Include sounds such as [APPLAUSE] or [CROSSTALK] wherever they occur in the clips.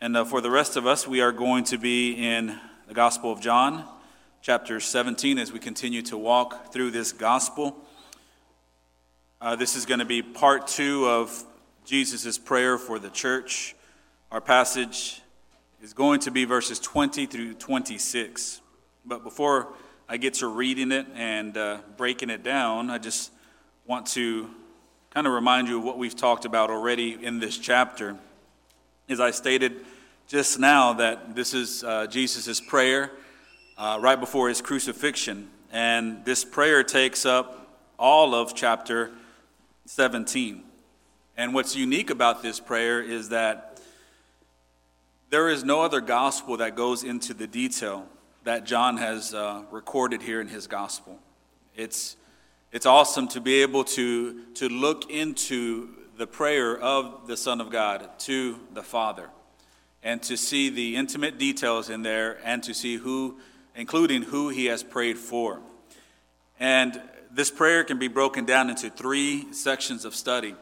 And uh, for the rest of us, we are going to be in the Gospel of John, chapter 17, as we continue to walk through this gospel. Uh, this is going to be part two of Jesus' prayer for the church. Our passage is going to be verses 20 through 26. But before I get to reading it and uh, breaking it down, I just want to kind of remind you of what we've talked about already in this chapter. As I stated just now, that this is uh, Jesus' prayer uh, right before his crucifixion. And this prayer takes up all of chapter 17. And what's unique about this prayer is that there is no other gospel that goes into the detail that John has uh, recorded here in his gospel. It's, it's awesome to be able to, to look into the prayer of the Son of God to the Father and to see the intimate details in there and to see who, including who he has prayed for. And this prayer can be broken down into three sections of study.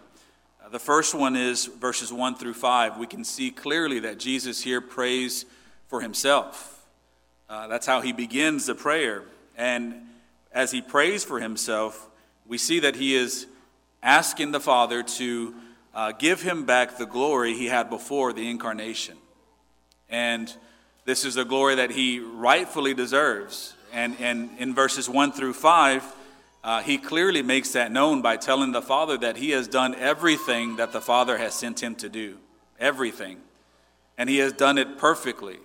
Uh, the first one is verses 1 through 5. We can see clearly that Jesus here prays for himself. Uh, that's how he begins the prayer. And as he prays for himself, we see that he is asking the Father to uh, give him back the glory he had before the incarnation. And this is a glory that he rightfully deserves. And, and in verses 1 through 5, uh, he clearly makes that known by telling the Father that he has done everything that the Father has sent him to do. Everything. And he has done it perfectly.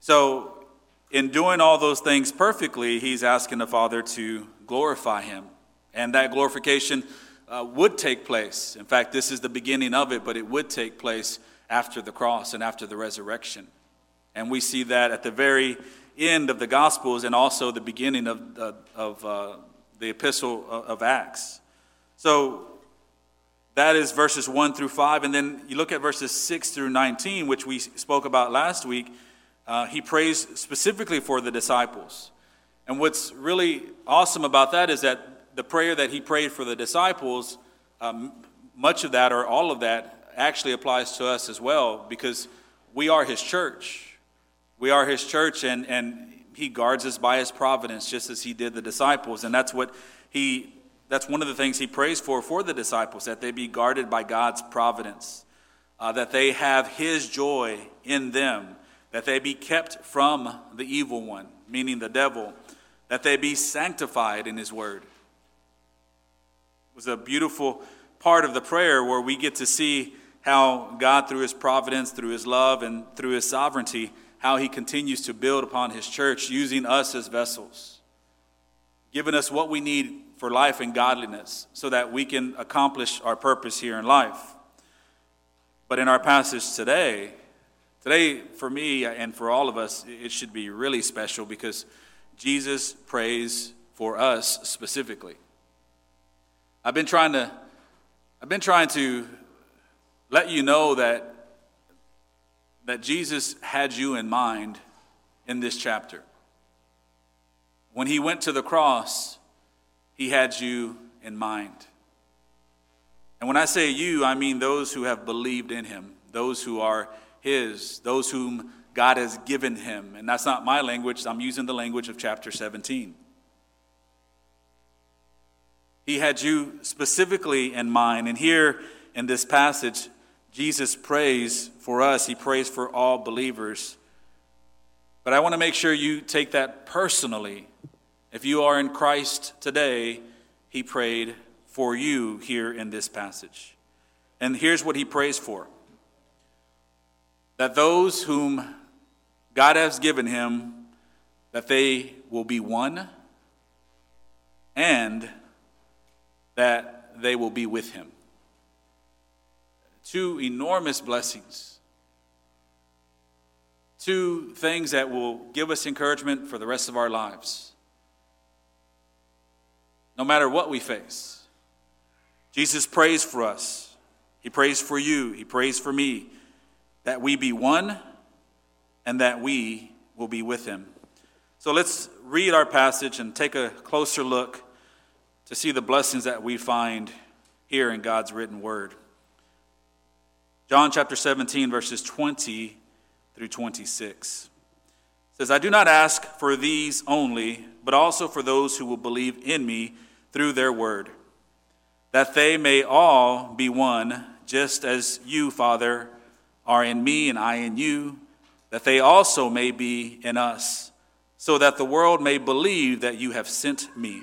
So, in doing all those things perfectly, he's asking the Father to glorify him. And that glorification uh, would take place. In fact, this is the beginning of it, but it would take place after the cross and after the resurrection. And we see that at the very end of the Gospels and also the beginning of, uh, of uh, the epistle of Acts. So that is verses 1 through 5. And then you look at verses 6 through 19, which we spoke about last week. Uh, he prays specifically for the disciples. And what's really awesome about that is that the prayer that he prayed for the disciples, um, much of that or all of that actually applies to us as well because we are his church. We are his church, and, and he guards us by his providence just as he did the disciples and that's what he that's one of the things he prays for for the disciples that they be guarded by god's providence uh, that they have his joy in them that they be kept from the evil one meaning the devil that they be sanctified in his word was a beautiful part of the prayer where we get to see how god through his providence through his love and through his sovereignty how he continues to build upon his church using us as vessels, giving us what we need for life and godliness so that we can accomplish our purpose here in life. But in our passage today, today for me and for all of us, it should be really special because Jesus prays for us specifically. I've been trying to I've been trying to let you know that that Jesus had you in mind in this chapter. When he went to the cross, he had you in mind. And when I say you, I mean those who have believed in him, those who are his, those whom God has given him. And that's not my language, I'm using the language of chapter 17. He had you specifically in mind. And here in this passage, Jesus prays for us, he prays for all believers. But I want to make sure you take that personally. If you are in Christ today, he prayed for you here in this passage. And here's what he prays for that those whom God has given him, that they will be one and that they will be with him two enormous blessings, two things that will give us encouragement for the rest of our lives. No matter what we face, Jesus prays for us. He prays for you. He prays for me that we be one and that we will be with him. So let's read our passage and take a closer look to see the blessings that we find here in God's written word. John chapter 17, verses 20 through 26. Says, I do not ask for these only, but also for those who will believe in me through their word, that they may all be one, just as you, Father, are in me and I in you, that they also may be in us, so that the world may believe that you have sent me.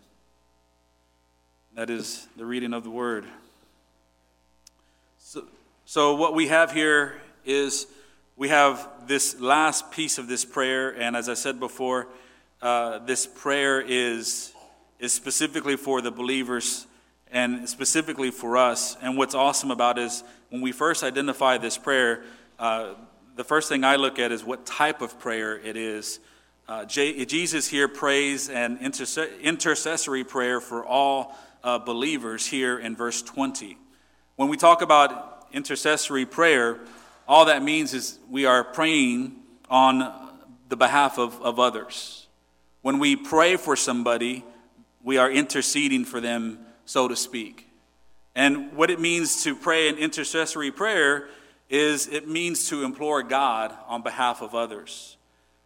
That is the reading of the word. So, so, what we have here is we have this last piece of this prayer, and as I said before, uh, this prayer is, is specifically for the believers and specifically for us. And what's awesome about it is when we first identify this prayer, uh, the first thing I look at is what type of prayer it is. Uh, Jesus here prays an intercessory prayer for all uh, believers here in verse 20. When we talk about intercessory prayer, all that means is we are praying on the behalf of, of others. When we pray for somebody, we are interceding for them, so to speak. And what it means to pray an intercessory prayer is it means to implore God on behalf of others.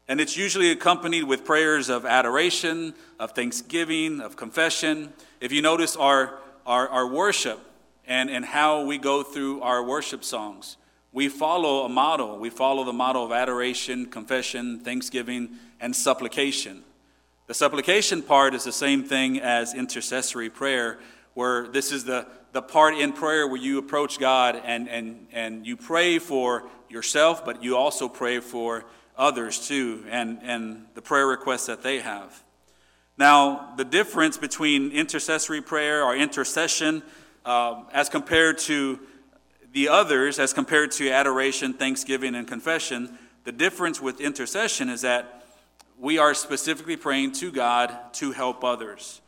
And it's usually accompanied with prayers of adoration, of thanksgiving, of confession. If you notice our, our, our, worship and, and how we go through our worship songs, we follow a model. We follow the model of adoration, confession, thanksgiving, and supplication. The supplication part is the same thing as intercessory prayer, where this is the, the part in prayer where you approach God and, and, and you pray for yourself, but you also pray for others too, and, and the prayer requests that they have. Now, the difference between intercessory prayer or intercession uh, as compared to the others, as compared to adoration, thanksgiving, and confession, the difference with intercession is that we are specifically praying to God to help others.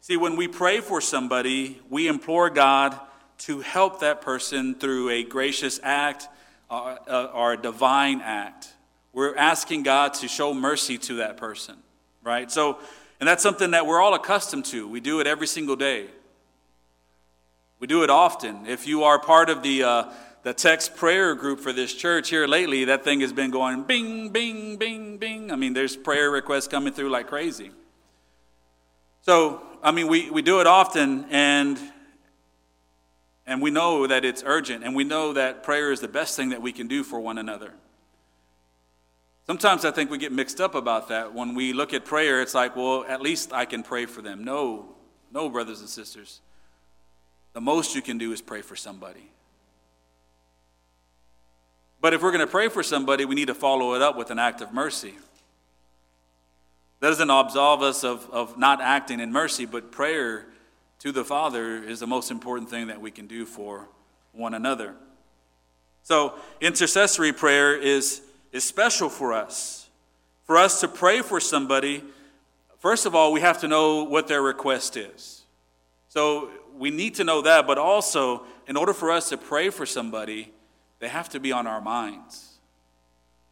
See, when we pray for somebody, we implore God to help that person through a gracious act or, uh, or a divine act. We're asking God to show mercy to that person, right? So, and that's something that we're all accustomed to. We do it every single day. We do it often. If you are part of the, uh, the text prayer group for this church here lately, that thing has been going bing, bing, bing, bing. I mean, there's prayer requests coming through like crazy. So, I mean, we, we do it often, and, and we know that it's urgent, and we know that prayer is the best thing that we can do for one another. Sometimes I think we get mixed up about that. When we look at prayer, it's like, well, at least I can pray for them. No, no, brothers and sisters. The most you can do is pray for somebody. But if we're going to pray for somebody, we need to follow it up with an act of mercy. That doesn't absolve us of, of not acting in mercy, but prayer to the Father is the most important thing that we can do for one another. So, intercessory prayer is is special for us. For us to pray for somebody, first of all, we have to know what their request is. So we need to know that, but also, in order for us to pray for somebody, they have to be on our minds.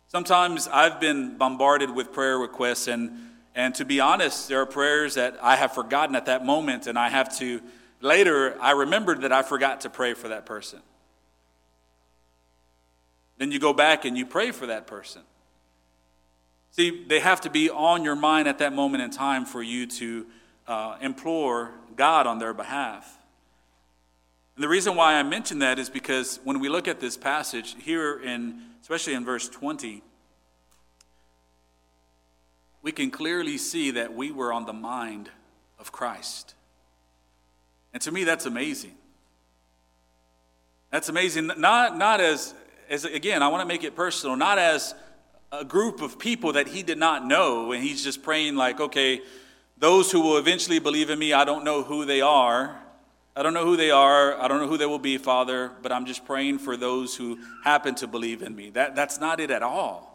Sometimes I've been bombarded with prayer requests, and, and to be honest, there are prayers that I have forgotten at that moment, and I have to, later, I remembered that I forgot to pray for that person. Then you go back and you pray for that person. See, they have to be on your mind at that moment in time for you to uh, implore God on their behalf. And the reason why I mention that is because when we look at this passage here in especially in verse 20, we can clearly see that we were on the mind of Christ. And to me, that's amazing. That's amazing. Not, not as, as, again, I want to make it personal, not as a group of people that he did not know, and he's just praying, like, okay, those who will eventually believe in me, I don't know who they are. I don't know who they are. I don't know who they will be, Father, but I'm just praying for those who happen to believe in me. That, that's not it at all.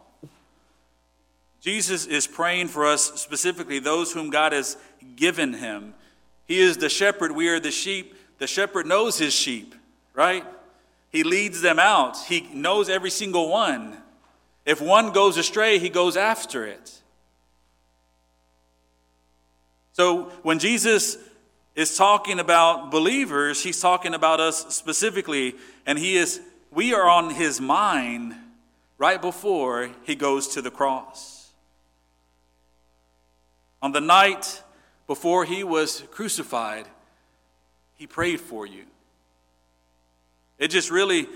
Jesus is praying for us specifically, those whom God has given him. He is the shepherd, we are the sheep. The shepherd knows his sheep, right? He leads them out, he knows every single one. If one goes astray, he goes after it. So when Jesus is talking about believers, he's talking about us specifically, and he is we are on his mind right before he goes to the cross. On the night before he was crucified, he prayed for you. It just really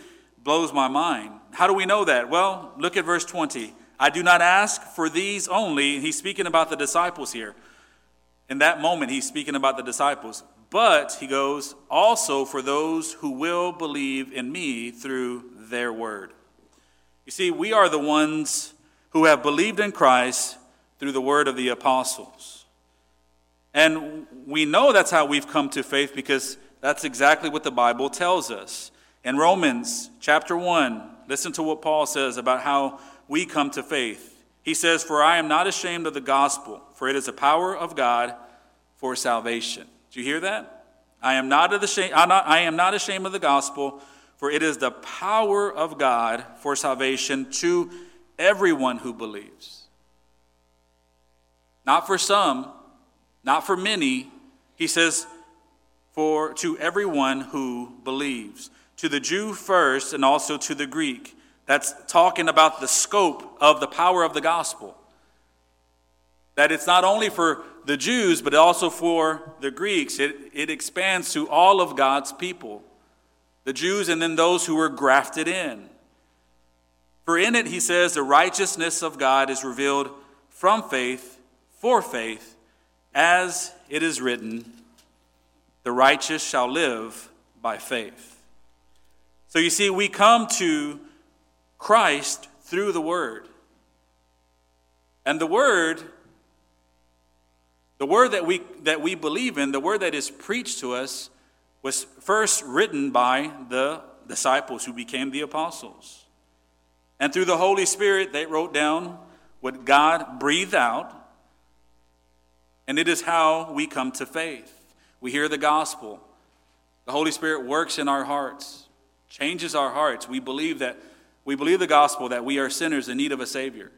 blows my mind. How do we know that? Well, look at verse 20. I do not ask for these only. He's speaking about the disciples here. In that moment, he's speaking about the disciples. But, he goes, also for those who will believe in me through their word. You see, we are the ones who have believed in Christ through the word of the apostles. And we know that's how we've come to faith because that's exactly what the Bible tells us. In Romans chapter 1, listen to what Paul says about how we come to faith. He says, For I am not ashamed of the gospel, for it is the power of God for salvation. Do you hear that? I am not, ashamed, I am not ashamed of the gospel, for it is the power of God for salvation to everyone who believes. Not for some, not for many. He says, for to everyone who believes to the Jew first and also to the Greek. That's talking about the scope of the power of the gospel. That it's not only for the Jews, but also for the Greeks. It, it expands to all of God's people the Jews and then those who were grafted in. For in it, he says, the righteousness of God is revealed from faith for faith, as it is written, the righteous shall live by faith. So you see, we come to Christ through the Word. And the Word, the Word that we, that we believe in, the Word that is preached to us, was first written by the disciples who became the apostles. And through the Holy Spirit, they wrote down what God breathed out. And it is how we come to faith. We hear the gospel. The Holy Spirit works in our hearts changes our hearts. We believe that we believe the gospel that we are sinners in need of a savior.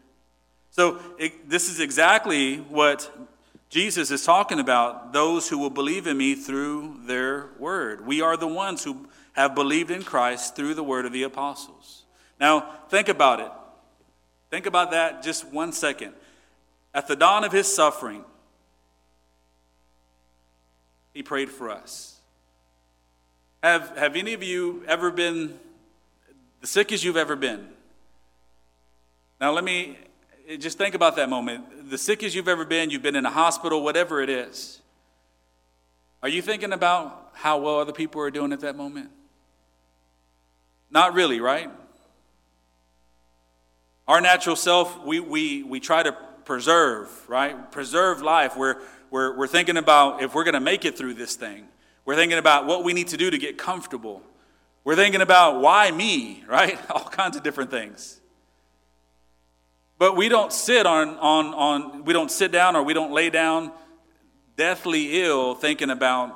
So it, this is exactly what Jesus is talking about those who will believe in me through their word. We are the ones who have believed in Christ through the word of the apostles. Now, think about it. Think about that just one second. At the dawn of his suffering, he prayed for us. Have, have any of you ever been the sickest you've ever been? Now, let me just think about that moment. The sickest you've ever been, you've been in a hospital, whatever it is. Are you thinking about how well other people are doing at that moment? Not really, right? Our natural self, we, we, we try to preserve, right? Preserve life. We're, we're, we're thinking about if we're going to make it through this thing. We're thinking about what we need to do to get comfortable. We're thinking about why me, [LAUGHS] right? All kinds of different things. But we don't sit on, on, on we don't sit down or we don't lay down deathly ill thinking about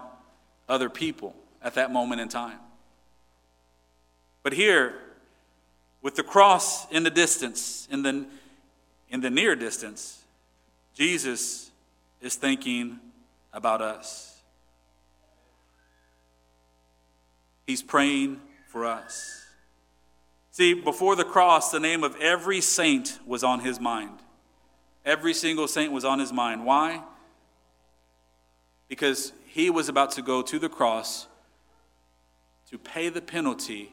other people at that moment in time. But here, with the cross in the distance, in the, in the near distance, Jesus is thinking about us. He's praying for us. See, before the cross, the name of every saint was on his mind. Every single saint was on his mind. Why? Because he was about to go to the cross to pay the penalty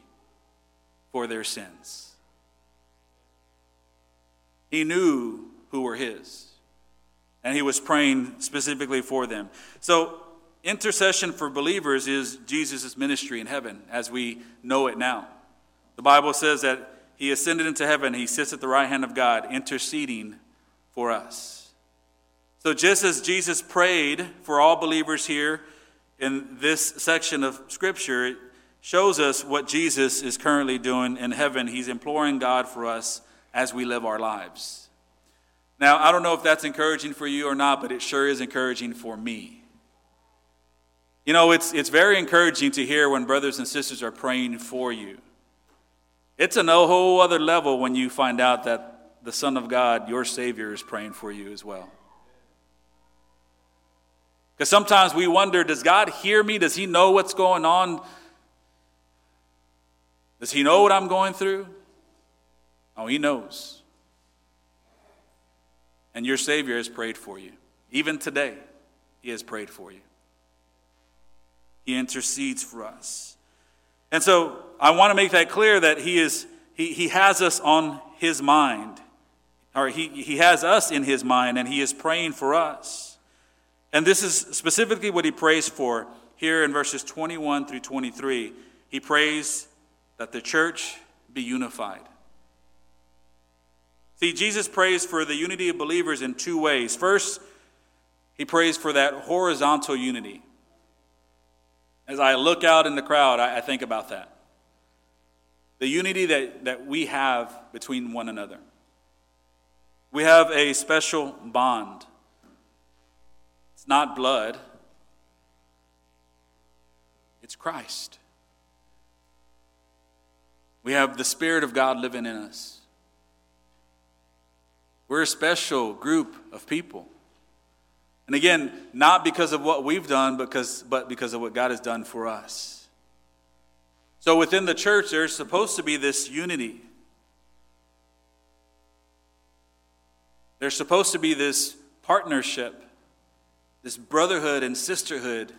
for their sins. He knew who were his. And he was praying specifically for them. So, intercession for believers is Jesus' ministry in heaven as we know it now. The Bible says that he ascended into heaven, he sits at the right hand of God, interceding for us. So, just as Jesus prayed for all believers here in this section of Scripture, it shows us what Jesus is currently doing in heaven. He's imploring God for us as we live our lives. Now, I don't know if that's encouraging for you or not, but it sure is encouraging for me. You know, it's, it's very encouraging to hear when brothers and sisters are praying for you. It's a whole other level when you find out that the Son of God, your Savior, is praying for you as well. Because sometimes we wonder does God hear me? Does He know what's going on? Does He know what I'm going through? Oh, He knows. And your Savior has prayed for you. Even today, He has prayed for you. He intercedes for us. And so I want to make that clear that He, is, he, he has us on His mind, or he, he has us in His mind, and He is praying for us. And this is specifically what He prays for here in verses 21 through 23. He prays that the church be unified. See, Jesus prays for the unity of believers in two ways. First, he prays for that horizontal unity. As I look out in the crowd, I, I think about that. The unity that, that we have between one another. We have a special bond. It's not blood, it's Christ. We have the Spirit of God living in us. We're a special group of people. And again, not because of what we've done, because, but because of what God has done for us. So within the church, there's supposed to be this unity. There's supposed to be this partnership, this brotherhood and sisterhood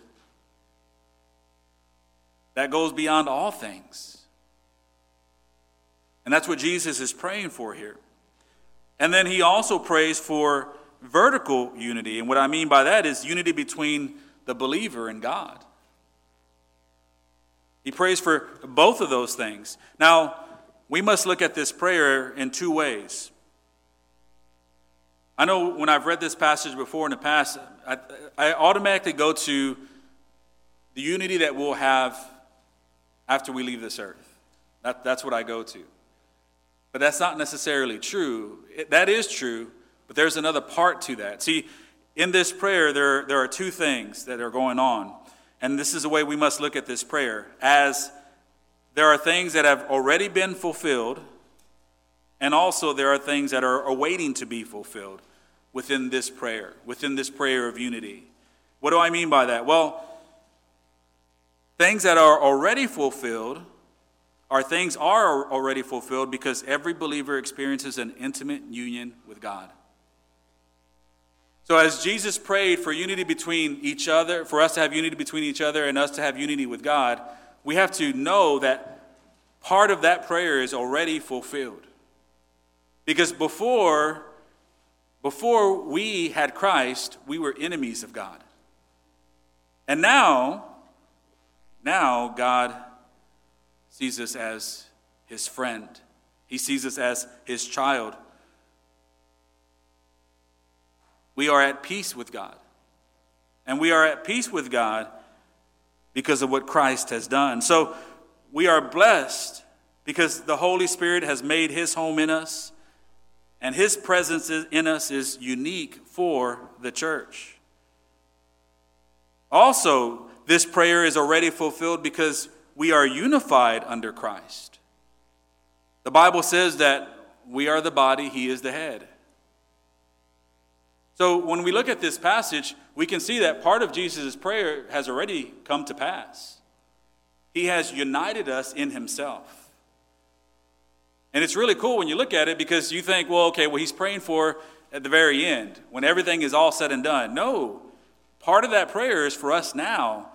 that goes beyond all things. And that's what Jesus is praying for here. And then he also prays for vertical unity. And what I mean by that is unity between the believer and God. He prays for both of those things. Now, we must look at this prayer in two ways. I know when I've read this passage before in the past, I, I automatically go to the unity that we'll have after we leave this earth. That, that's what I go to. But that's not necessarily true. It, that is true, but there's another part to that. See, in this prayer, there, there are two things that are going on. And this is the way we must look at this prayer as there are things that have already been fulfilled, and also there are things that are awaiting to be fulfilled within this prayer, within this prayer of unity. What do I mean by that? Well, things that are already fulfilled are things are already fulfilled because every believer experiences an intimate union with God. So, as Jesus prayed for unity between each other, for us to have unity between each other and us to have unity with God, we have to know that part of that prayer is already fulfilled. Because before, before we had Christ, we were enemies of God. And now, now God sees us as his friend, he sees us as his child. We are at peace with God. And we are at peace with God because of what Christ has done. So we are blessed because the Holy Spirit has made his home in us, and his presence in us is unique for the church. Also, this prayer is already fulfilled because we are unified under Christ. The Bible says that we are the body, He is the head. So when we look at this passage, we can see that part of Jesus' prayer has already come to pass. He has united us in Himself. And it's really cool when you look at it because you think, well, okay, well, He's praying for at the very end, when everything is all said and done. No, part of that prayer is for us now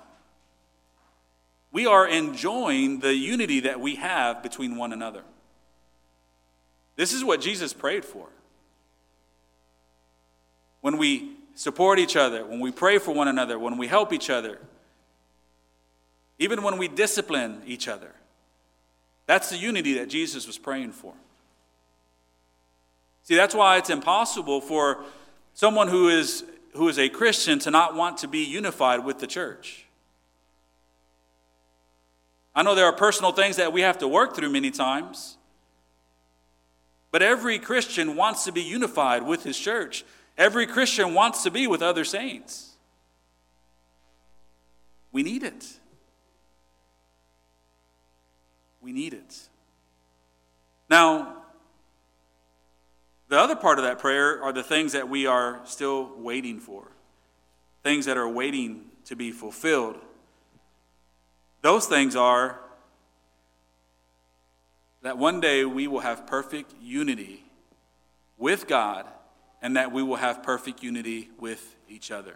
we are enjoying the unity that we have between one another. This is what Jesus prayed for. When we support each other, when we pray for one another, when we help each other, even when we discipline each other. That's the unity that Jesus was praying for. See, that's why it's impossible for someone who is, who is a Christian to not want to be unified with the church. I know there are personal things that we have to work through many times, but every Christian wants to be unified with his church. Every Christian wants to be with other saints. We need it. We need it. Now, the other part of that prayer are the things that we are still waiting for, things that are waiting to be fulfilled. Those things are that one day we will have perfect unity with God and that we will have perfect unity with each other.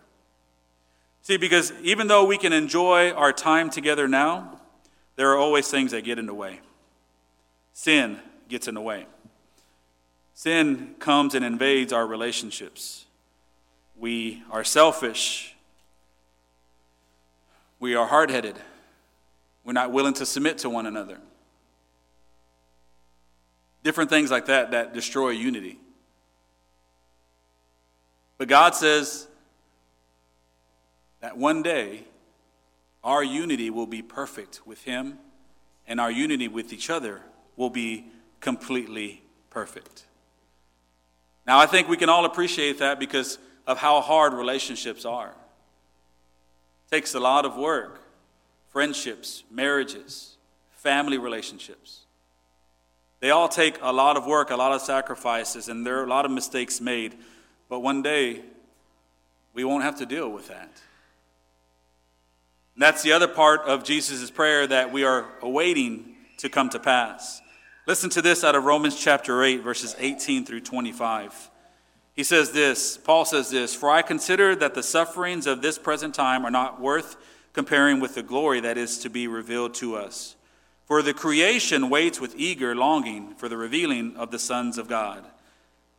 See, because even though we can enjoy our time together now, there are always things that get in the way. Sin gets in the way. Sin comes and invades our relationships. We are selfish. We are hard headed. We're not willing to submit to one another. Different things like that that destroy unity. But God says that one day our unity will be perfect with Him, and our unity with each other will be completely perfect. Now, I think we can all appreciate that because of how hard relationships are. It takes a lot of work friendships, marriages, family relationships. They all take a lot of work, a lot of sacrifices, and there are a lot of mistakes made. But one day, we won't have to deal with that. And that's the other part of Jesus' prayer that we are awaiting to come to pass. Listen to this out of Romans chapter 8, verses 18 through 25. He says this, Paul says this, For I consider that the sufferings of this present time are not worth comparing with the glory that is to be revealed to us. For the creation waits with eager longing for the revealing of the sons of God.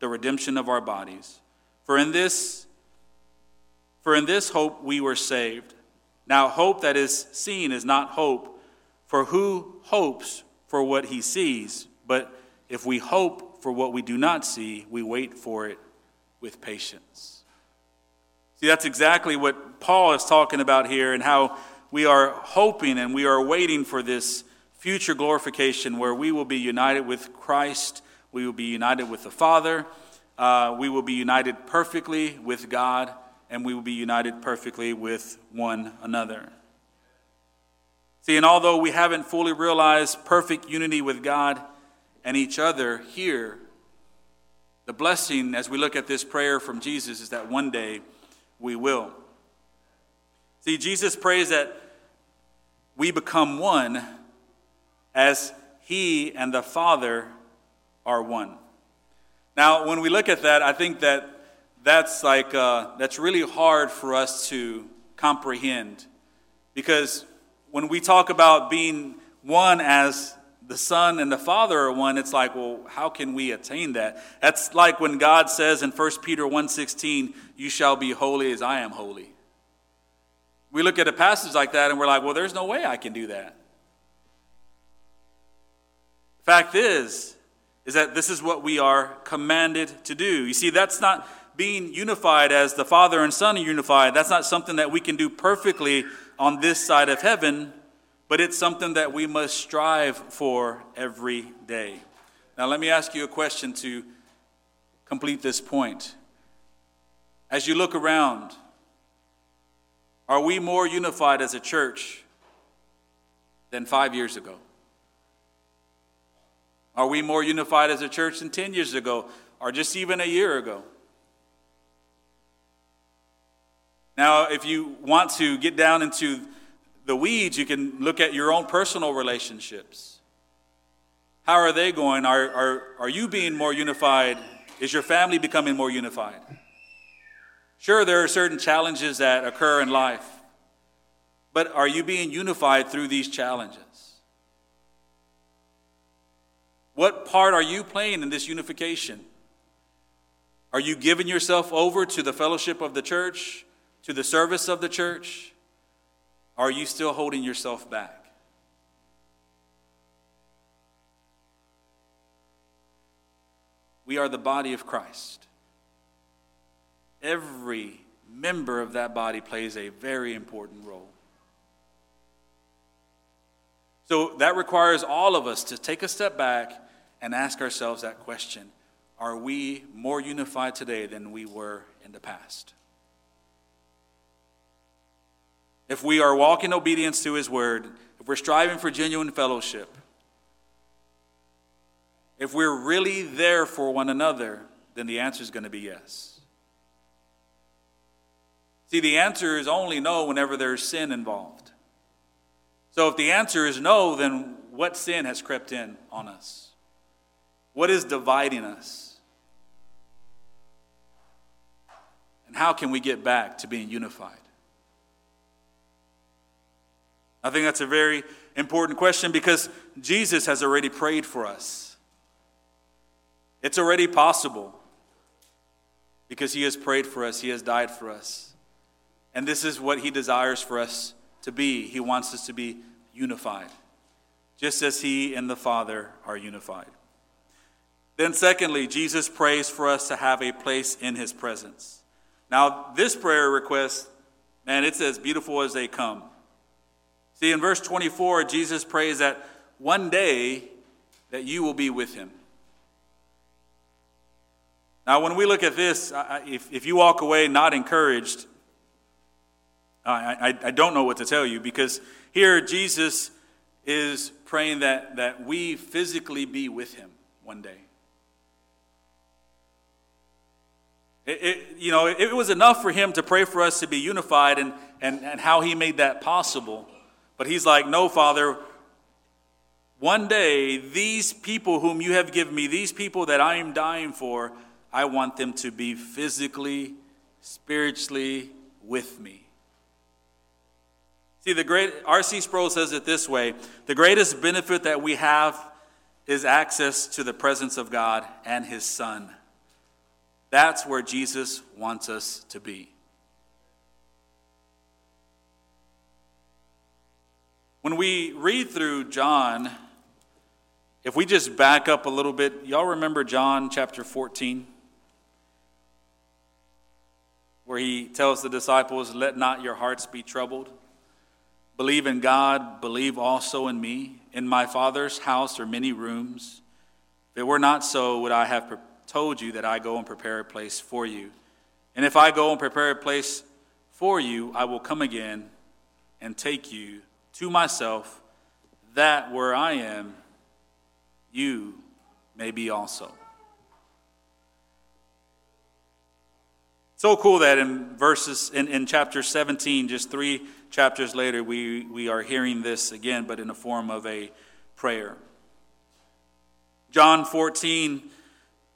the redemption of our bodies. For in this for in this hope we were saved. Now hope that is seen is not hope, for who hopes for what he sees? But if we hope for what we do not see, we wait for it with patience. See, that's exactly what Paul is talking about here and how we are hoping and we are waiting for this future glorification where we will be united with Christ, we will be united with the Father, uh, we will be united perfectly with God, and we will be united perfectly with one another. See, and although we haven't fully realized perfect unity with God and each other here, the blessing as we look at this prayer from Jesus is that one day we will. See, Jesus prays that we become one as He and the Father are one. Now, when we look at that, I think that that's like uh, that's really hard for us to comprehend because when we talk about being one as the Son and the Father are one, it's like, well, how can we attain that? That's like when God says in 1 Peter 1.16, you shall be holy as I am holy. We look at a passage like that and we're like, well, there's no way I can do that. Fact is, is that this is what we are commanded to do. You see, that's not being unified as the Father and Son are unified. That's not something that we can do perfectly on this side of heaven but it's something that we must strive for every day. Now, let me ask you a question to complete this point. As you look around, are we more unified as a church than five years ago? Are we more unified as a church than 10 years ago or just even a year ago? Now, if you want to get down into the weeds, you can look at your own personal relationships. How are they going? Are, are, are you being more unified? Is your family becoming more unified? Sure, there are certain challenges that occur in life, but are you being unified through these challenges? What part are you playing in this unification? Are you giving yourself over to the fellowship of the church, to the service of the church? Are you still holding yourself back? We are the body of Christ. Every member of that body plays a very important role. So that requires all of us to take a step back and ask ourselves that question Are we more unified today than we were in the past? If we are walking obedience to His word, if we're striving for genuine fellowship, if we're really there for one another, then the answer is going to be yes. See, the answer is only no whenever there's sin involved. So if the answer is no, then what sin has crept in on us? What is dividing us? And how can we get back to being unified? I think that's a very important question because Jesus has already prayed for us. It's already possible because he has prayed for us, he has died for us. And this is what he desires for us to be. He wants us to be unified, just as he and the Father are unified. Then, secondly, Jesus prays for us to have a place in his presence. Now, this prayer request, man, it's as beautiful as they come. See, in verse 24, Jesus prays that one day that you will be with him. Now, when we look at this, if, if you walk away not encouraged, I, I, don't know what to tell you because here Jesus is praying that, that we physically be with him one day. It, it, you know, it was enough for him to pray for us to be unified and, and, and how he made that possible. But he's like, no, Father, one day, these people whom you have given me, these people that I am dying for, I want them to be physically, spiritually with me. See, the great R.C. Sproul says it this way the greatest benefit that we have is access to the presence of God and his Son. That's where Jesus wants us to be. When we read through John, if we just back up a little bit, y'all remember John chapter 14? Where he tells the disciples, Let not your hearts be troubled. Believe in God, believe also in me. In my Father's house are many rooms. If it were not so, would I have told you that I go and prepare a place for you. And if I go and prepare a place for you, I will come again and take you to myself, that where I am, you may be also. So cool that in verses in, in chapter 17, just three chapters later, we, we are hearing this again, but in the form of a prayer. John 14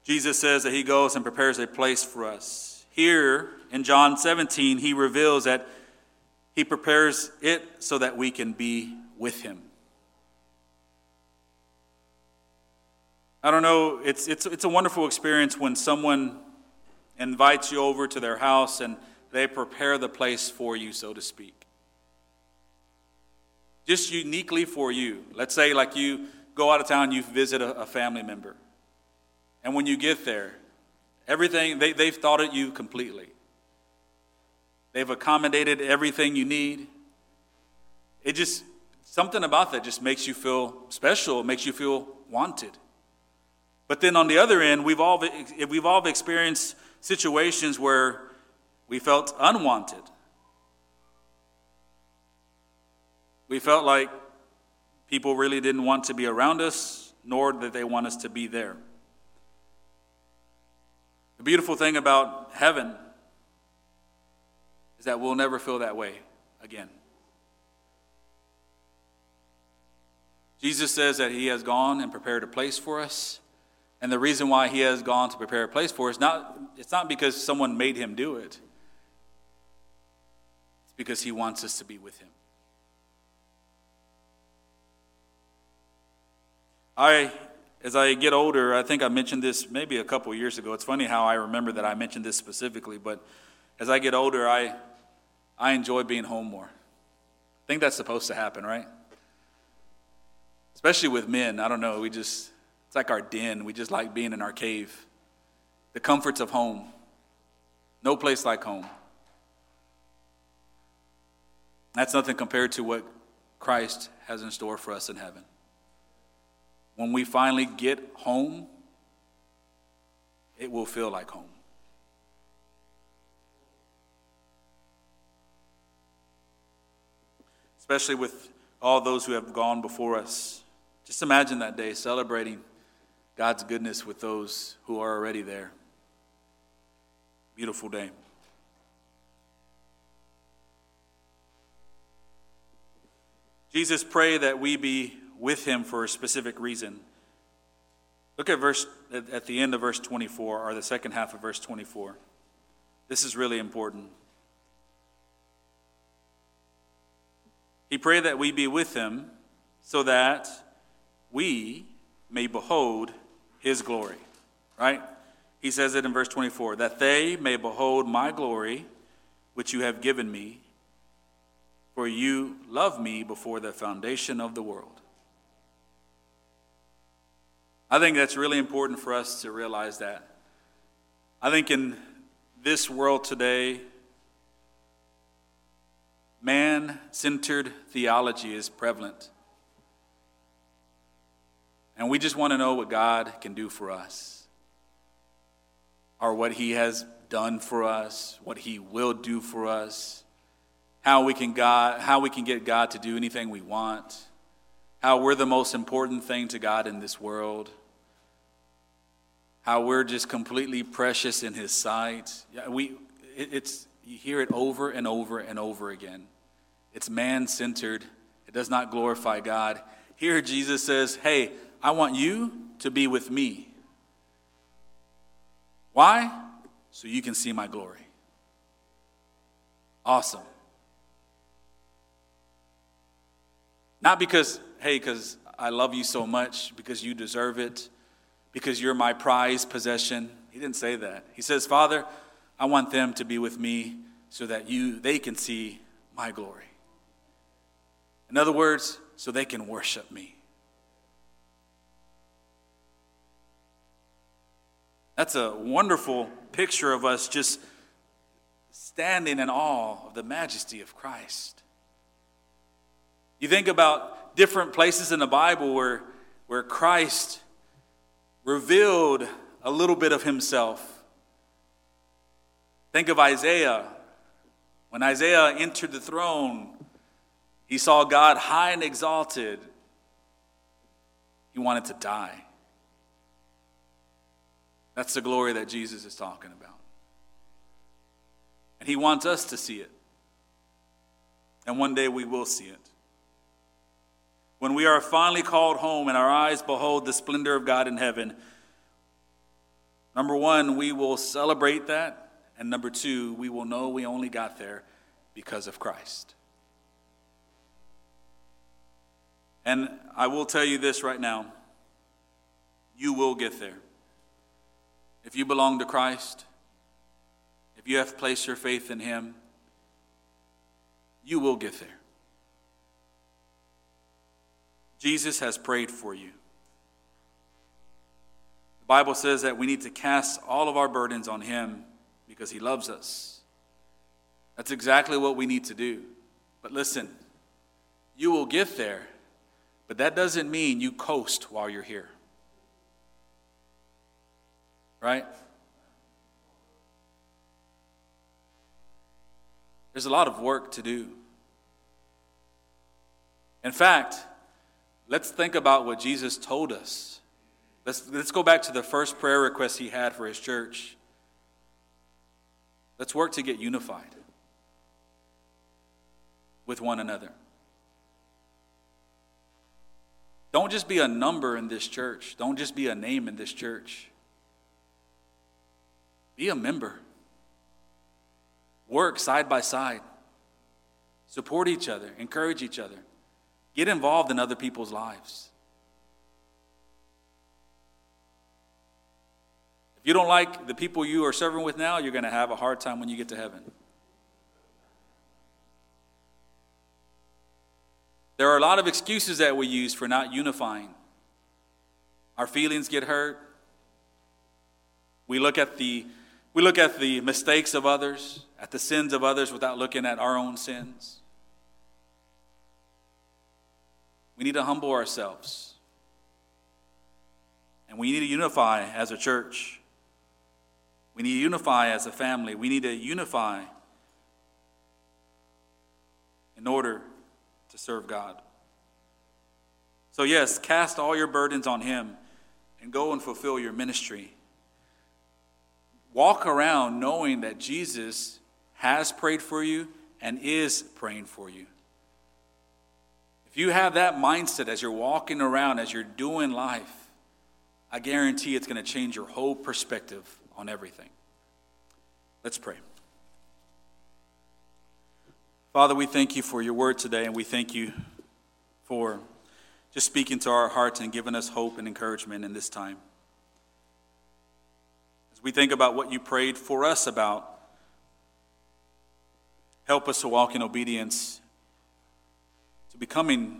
Jesus says that he goes and prepares a place for us. Here in John 17, he reveals that he prepares it so that we can be with him. I don't know, it's, it's, it's a wonderful experience when someone invites you over to their house and they prepare the place for you, so to speak. Just uniquely for you. Let's say, like you go out of town, you visit a, a family member. And when you get there, everything, they, they've thought of you completely. They've accommodated everything you need. It just, something about that just makes you feel special, makes you feel wanted. But then on the other end, we've all, we've all experienced situations where we felt unwanted. We felt like people really didn't want to be around us, nor did they want us to be there. The beautiful thing about heaven is that we'll never feel that way again. Jesus says that he has gone and prepared a place for us. And the reason why he has gone to prepare a place for us, not, it's not because someone made him do it, it's because he wants us to be with him. I, as I get older, I think I mentioned this maybe a couple years ago. It's funny how I remember that I mentioned this specifically, but as I get older, I, I enjoy being home more. I think that's supposed to happen, right? Especially with men. I don't know. We just, it's like our den. We just like being in our cave. The comforts of home. No place like home. That's nothing compared to what Christ has in store for us in heaven when we finally get home, it will feel like home. Especially with all those who have gone before us. Just imagine that day celebrating God's goodness with those who are already there. Beautiful day. Jesus, pray that we be with him for a specific reason. Look at verse at the end of verse 24 or the second half of verse 24. This is really important. He prayed that we be with him so that we may behold his glory. Right? He says it in verse 24 that they may behold my glory, which you have given me, for you loved me before the foundation of the world. I think that's really important for us to realize that. I think in this world today, man centered theology is prevalent. And we just want to know what God can do for us, or what He has done for us, what He will do for us, how we can, God, how we can get God to do anything we want, how we're the most important thing to God in this world how we're just completely precious in his sight. Yeah, we, it, it's, you hear it over and over and over again. It's man centered, it does not glorify God. Here, Jesus says, Hey, I want you to be with me. Why? So you can see my glory. Awesome. Not because, hey, because I love you so much, because you deserve it because you're my prized possession. He didn't say that. He says, Father, I want them to be with me so that you they can see my glory. In other words, so they can worship me. That's a wonderful picture of us just standing in awe of the majesty of Christ. You think about different places in the Bible where, where Christ revealed a little bit of himself. Think of Isaiah. When Isaiah entered the throne, he saw God high and exalted. He wanted to die. That's the glory that Jesus is talking about. And he wants us to see it. And one day we will see it. When we are finally called home and our eyes behold the splendor of God in heaven, number one, we will celebrate that. And number two, we will know we only got there because of Christ. And I will tell you this right now you will get there. If you belong to Christ, if you have placed your faith in Him, you will get there. Jesus has prayed for you. The Bible says that we need to cast all of our burdens on Him because He loves us. That's exactly what we need to do. But listen, you will get there, but that doesn't mean you coast while you're here. Right? There's a lot of work to do. In fact, Let's think about what Jesus told us. Let's, let's go back to the first prayer request he had for his church. Let's work to get unified. with one another. Don't just be a number in this church. Don't just be a name in this church. Be a member. Work side by side. Support each other. Encourage each other. Get involved in other people's lives. If you don't like the people you are serving with now, you're going to have a hard time when you get to heaven. There are a lot of excuses that we use for not unifying. Our feelings get hurt. We look at the we look at the mistakes of others, at the sins of others without looking at our own sins. We need to humble ourselves. And we need to unify as a church. We need to unify as a family. We need to unify in order to serve God. So, yes, cast all your burdens on Him and go and fulfill your ministry. Walk around knowing that Jesus has prayed for you and is praying for you. If you have that mindset as you're walking around, as you're doing life, I guarantee it's going to change your whole perspective on everything. Let's pray. Father, we thank you for your word today, and we thank you for just speaking to our hearts and giving us hope and encouragement in this time. As we think about what you prayed for us about, help us to walk in obedience to becoming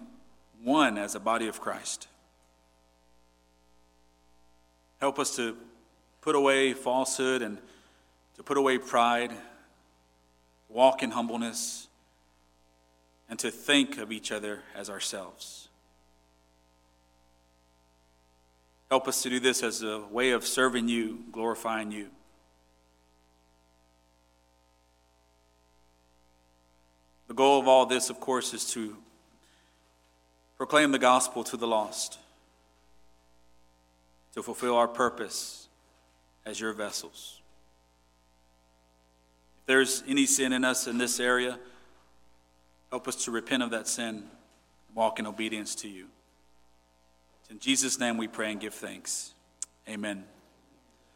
one as a body of Christ. Help us to put away falsehood and to put away pride, walk in humbleness and to think of each other as ourselves. Help us to do this as a way of serving you, glorifying you. The goal of all this, of course, is to proclaim the gospel to the lost, to fulfill our purpose as your vessels. If there's any sin in us in this area, Help us to repent of that sin and walk in obedience to you. In Jesus' name we pray and give thanks. Amen.